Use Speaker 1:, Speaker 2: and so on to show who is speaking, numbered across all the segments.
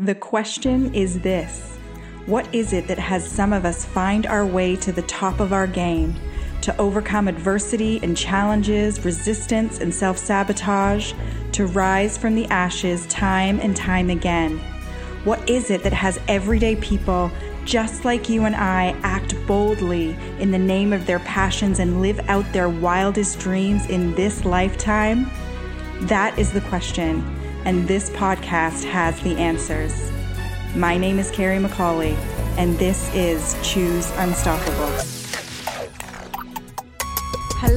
Speaker 1: The question is this What is it that has some of us find our way to the top of our game, to overcome adversity and challenges, resistance and self sabotage, to rise from the ashes time and time again? What is it that has everyday people just like you and I act boldly in the name of their passions and live out their wildest dreams in this lifetime? That is the question, and this podcast has the answers. My name is Carrie McCauley, and this is Choose Unstoppable.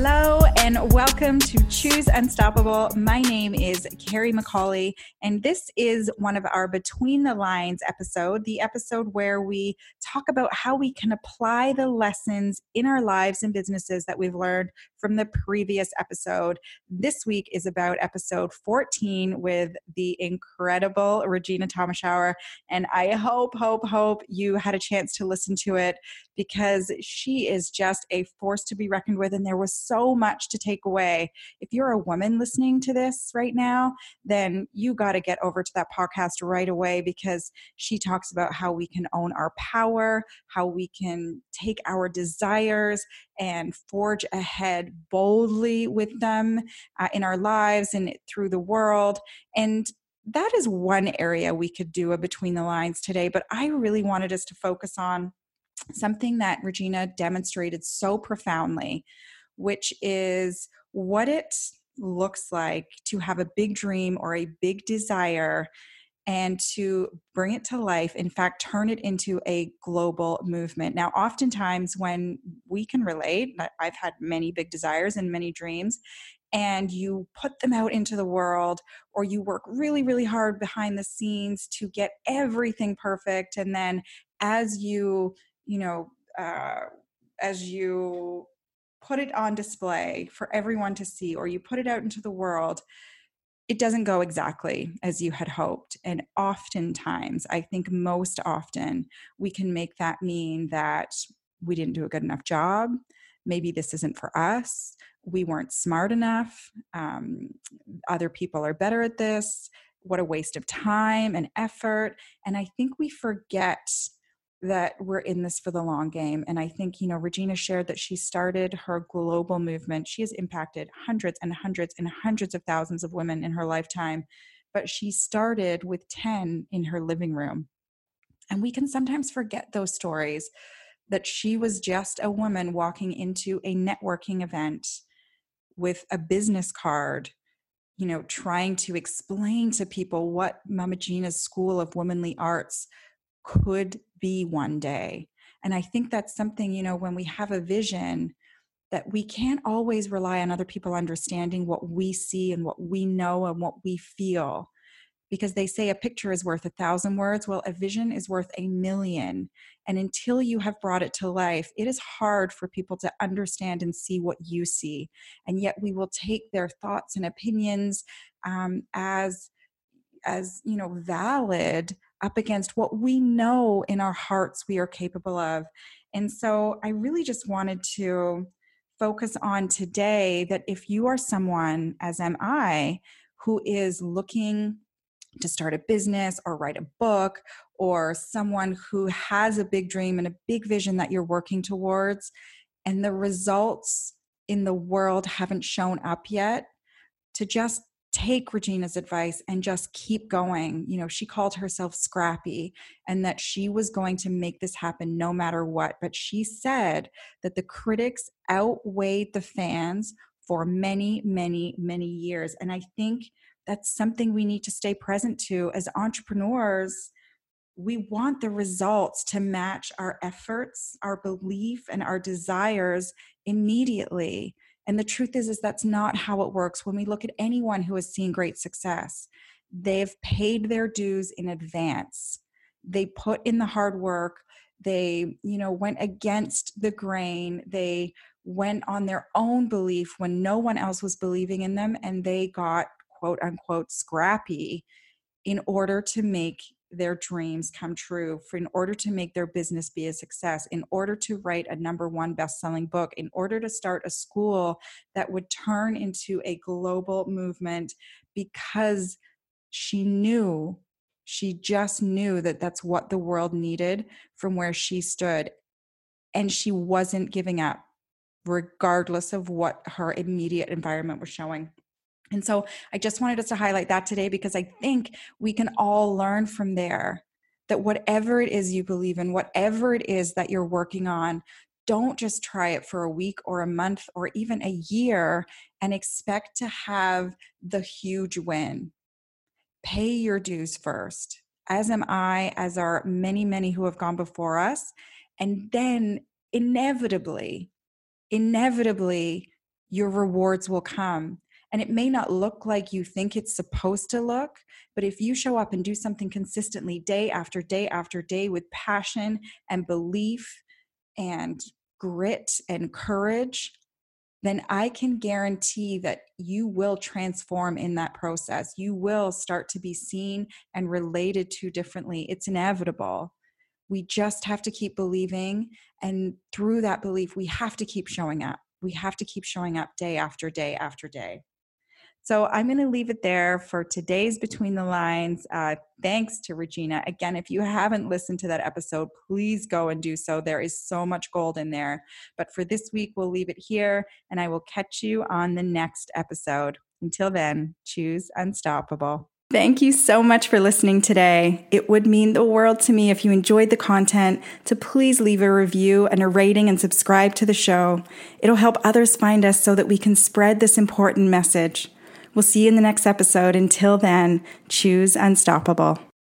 Speaker 1: Hello and welcome to Choose Unstoppable. My name is Carrie McCauley, and this is one of our Between the Lines episode, the episode where we talk about how we can apply the lessons in our lives and businesses that we've learned from the previous episode. This week is about episode 14 with the incredible Regina Thomashauer, and I hope, hope, hope you had a chance to listen to it because she is just a force to be reckoned with, and there was so much to take away. If you're a woman listening to this right now, then you got to get over to that podcast right away because she talks about how we can own our power, how we can take our desires and forge ahead boldly with them uh, in our lives and through the world. And that is one area we could do a between the lines today, but I really wanted us to focus on something that Regina demonstrated so profoundly which is what it looks like to have a big dream or a big desire and to bring it to life, in fact, turn it into a global movement. Now, oftentimes when we can relate, I've had many big desires and many dreams, and you put them out into the world, or you work really, really hard behind the scenes to get everything perfect. And then as you, you know, uh, as you put it on display for everyone to see or you put it out into the world, it doesn't go exactly as you had hoped. And oftentimes, I think most often, we can make that mean that we didn't do a good enough job. Maybe this isn't for us. We weren't smart enough. Um, other people are better at this. What a waste of time and effort. And I think we forget that we're in this for the long game. And I think, you know, Regina shared that she started her global movement. She has impacted hundreds and hundreds and hundreds of thousands of women in her lifetime, but she started with 10 in her living room. And we can sometimes forget those stories that she was just a woman walking into a networking event with a business card you know trying to explain to people what Mama Gena's school of womanly arts could be one day. And I think that's something, you know, when we have a vision, that we can't always rely on other people understanding what we see and what we know and what we feel. Because they say a picture is worth a thousand words. Well, a vision is worth a million. And until you have brought it to life, it is hard for people to understand and see what you see. And yet we will take their thoughts and opinions um, as as you know valid up against what we know in our hearts we are capable of. And so I really just wanted to focus on today that if you are someone, as am I, who is looking to start a business or write a book, or someone who has a big dream and a big vision that you're working towards, and the results in the world haven't shown up yet, to just take Regina's advice and just keep going. You know, she called herself scrappy and that she was going to make this happen no matter what. But she said that the critics outweighed the fans for many, many, many years. And I think that's something we need to stay present to as entrepreneurs. We want the results to match our efforts, our belief, and our desires immediately and the truth is is that's not how it works. When we look at anyone who has seen great success they've paid their dues in advance. They put in the hard work. They you know went against the grain. They went on their own belief when no one else was believing in them and they got quote unquote scrappy in order to make their dreams come true for in order to make their business be a success in order to write a number one best-selling book in order to start a school that would turn into a global movement because she knew She just knew that that's what the world needed from where she stood. And she wasn't giving up, regardless of what her immediate environment was showing. And so I just wanted us to highlight that today because I think we can all learn from there that whatever it is you believe in, whatever it is that you're working on, don't just try it for a week or a month or even a year and expect to have the huge win. Pay your dues first, as am I, as are many, many who have gone before us. And then inevitably, inevitably, your rewards will come. And it may not look like you think it's supposed to look, but if you show up and do something consistently day after day after day with passion and belief and grit and courage, then I can guarantee that you will transform in that process. You will start to be seen and related to differently. It's inevitable. We just have to keep believing. And through that belief, we have to keep showing up. We have to keep showing up day after day after day. So I'm going to leave it there for today's Between the Lines. Uh, thanks to Regina. Again, if you haven't listened to that episode, please go and do so. There is so much gold in there. But for this week, we'll leave it here, and I will catch you on the next episode. Until then, choose unstoppable. Thank you so much for listening today. It would mean the world to me if you enjoyed the content to please leave a review and a rating and subscribe to the show. It'll help others find us so that we can spread this important message. We'll see you in the next episode. Until then, choose unstoppable.